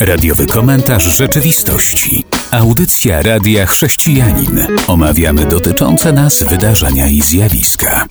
Radiowy komentarz rzeczywistości. Audycja Radia Chrześcijanin. Omawiamy dotyczące nas wydarzenia i zjawiska.